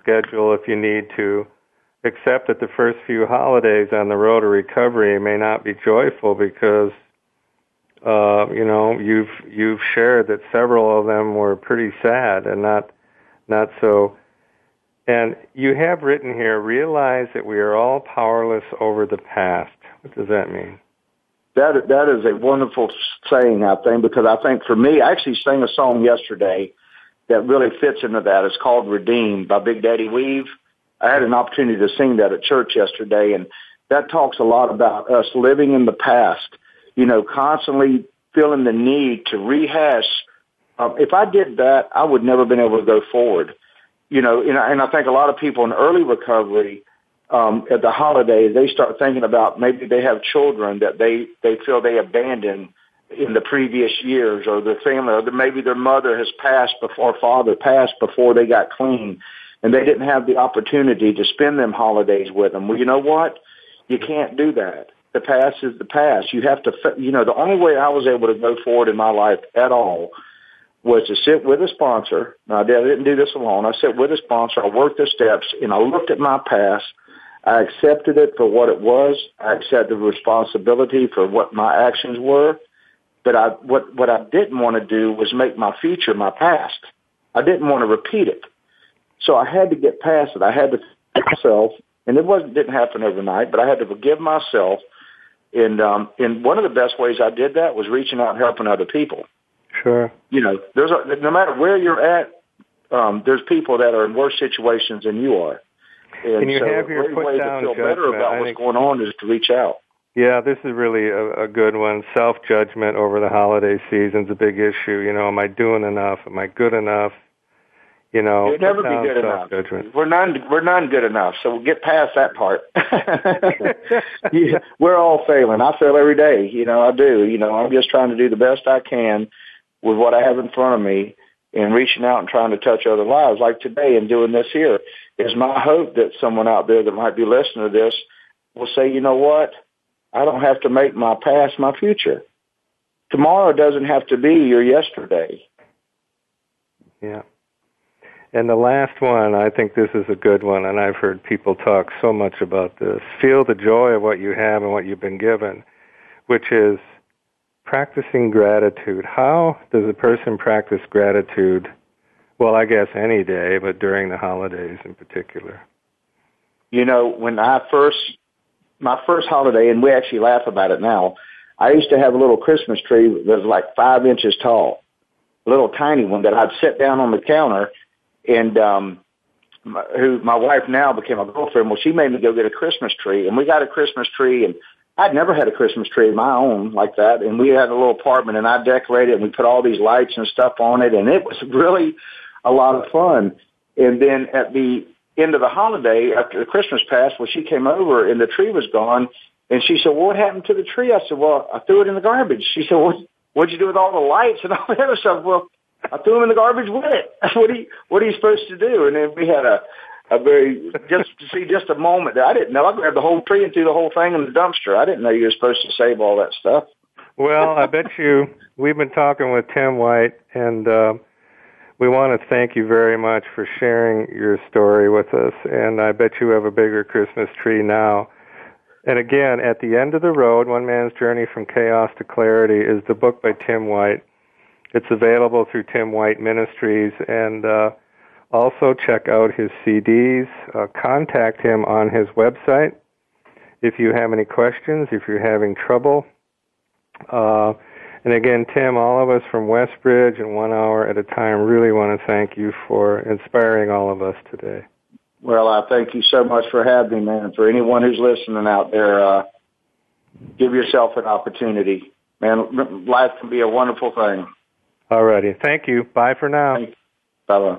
schedule if you need to except that the first few holidays on the road to recovery may not be joyful because uh, you know you've you've shared that several of them were pretty sad and not not so. And you have written here realize that we are all powerless over the past. What does that mean? That that is a wonderful saying i think because i think for me i actually sang a song yesterday that really fits into that. It's called redeemed by big daddy weave I had an opportunity to sing that at church yesterday, and that talks a lot about us living in the past. You know, constantly feeling the need to rehash. Um, if I did that, I would never been able to go forward. You know, and I, and I think a lot of people in early recovery um, at the holidays they start thinking about maybe they have children that they they feel they abandoned in the previous years, or their family, or maybe their mother has passed before, father passed before they got clean and they didn't have the opportunity to spend them holidays with them. Well, you know what? You can't do that. The past is the past. You have to, you know, the only way I was able to go forward in my life at all was to sit with a sponsor. Now, I didn't do this alone. I sat with a sponsor. I worked the steps and I looked at my past. I accepted it for what it was. I accepted responsibility for what my actions were. But I, what, what I didn't want to do was make my future my past. I didn't want to repeat it. So I had to get past it. I had to myself, and it wasn't didn't happen overnight, but I had to forgive myself. And um, and one of the best ways I did that was reaching out and helping other people. Sure. You know, there's a, no matter where you're at, um, there's people that are in worse situations than you are. And, and you so have your put way down to feel judgment. better about I what's think, going on is to reach out. Yeah, this is really a, a good one. Self judgment over the holiday season's a big issue. You know, am I doing enough? Am I good enough? You know, You'll never be good enough. We're none. We're none good enough. So we'll get past that part. [laughs] yeah, we're all failing. I fail every day. You know, I do. You know, I'm just trying to do the best I can with what I have in front of me and reaching out and trying to touch other lives. Like today and doing this here is my hope that someone out there that might be listening to this will say, you know what? I don't have to make my past my future. Tomorrow doesn't have to be your yesterday. Yeah. And the last one, I think this is a good one, and I've heard people talk so much about this. Feel the joy of what you have and what you've been given, which is practicing gratitude. How does a person practice gratitude? Well, I guess any day, but during the holidays in particular. You know, when I first, my first holiday, and we actually laugh about it now, I used to have a little Christmas tree that was like five inches tall, a little tiny one that I'd sit down on the counter and um my, who my wife now became a girlfriend. Well, she made me go get a Christmas tree, and we got a Christmas tree, and I'd never had a Christmas tree of my own like that. And we had a little apartment, and I decorated, and we put all these lights and stuff on it, and it was [laughs] really a lot of fun. And then at the end of the holiday, after the Christmas passed, well, she came over, and the tree was gone. And she said, well, what happened to the tree? I said, well, I threw it in the garbage. She said, well, what'd you do with all the lights and all the other stuff? Well, I threw him in the garbage with it. [laughs] what are you What are you supposed to do? And then we had a a very just to see just a moment that I didn't know. I grabbed the whole tree and threw the whole thing in the dumpster. I didn't know you were supposed to save all that stuff. Well, I bet you we've been talking with Tim White, and uh, we want to thank you very much for sharing your story with us. And I bet you have a bigger Christmas tree now. And again, at the end of the road, One Man's Journey from Chaos to Clarity is the book by Tim White. It's available through Tim White Ministries, and uh, also check out his CDs. Uh, contact him on his website if you have any questions, if you're having trouble. Uh, and again, Tim, all of us from Westbridge and One Hour at a Time really want to thank you for inspiring all of us today. Well, I thank you so much for having me, man. For anyone who's listening out there, uh, give yourself an opportunity. Man, life can be a wonderful thing. All righty. Thank you. Bye for now. Bye bye.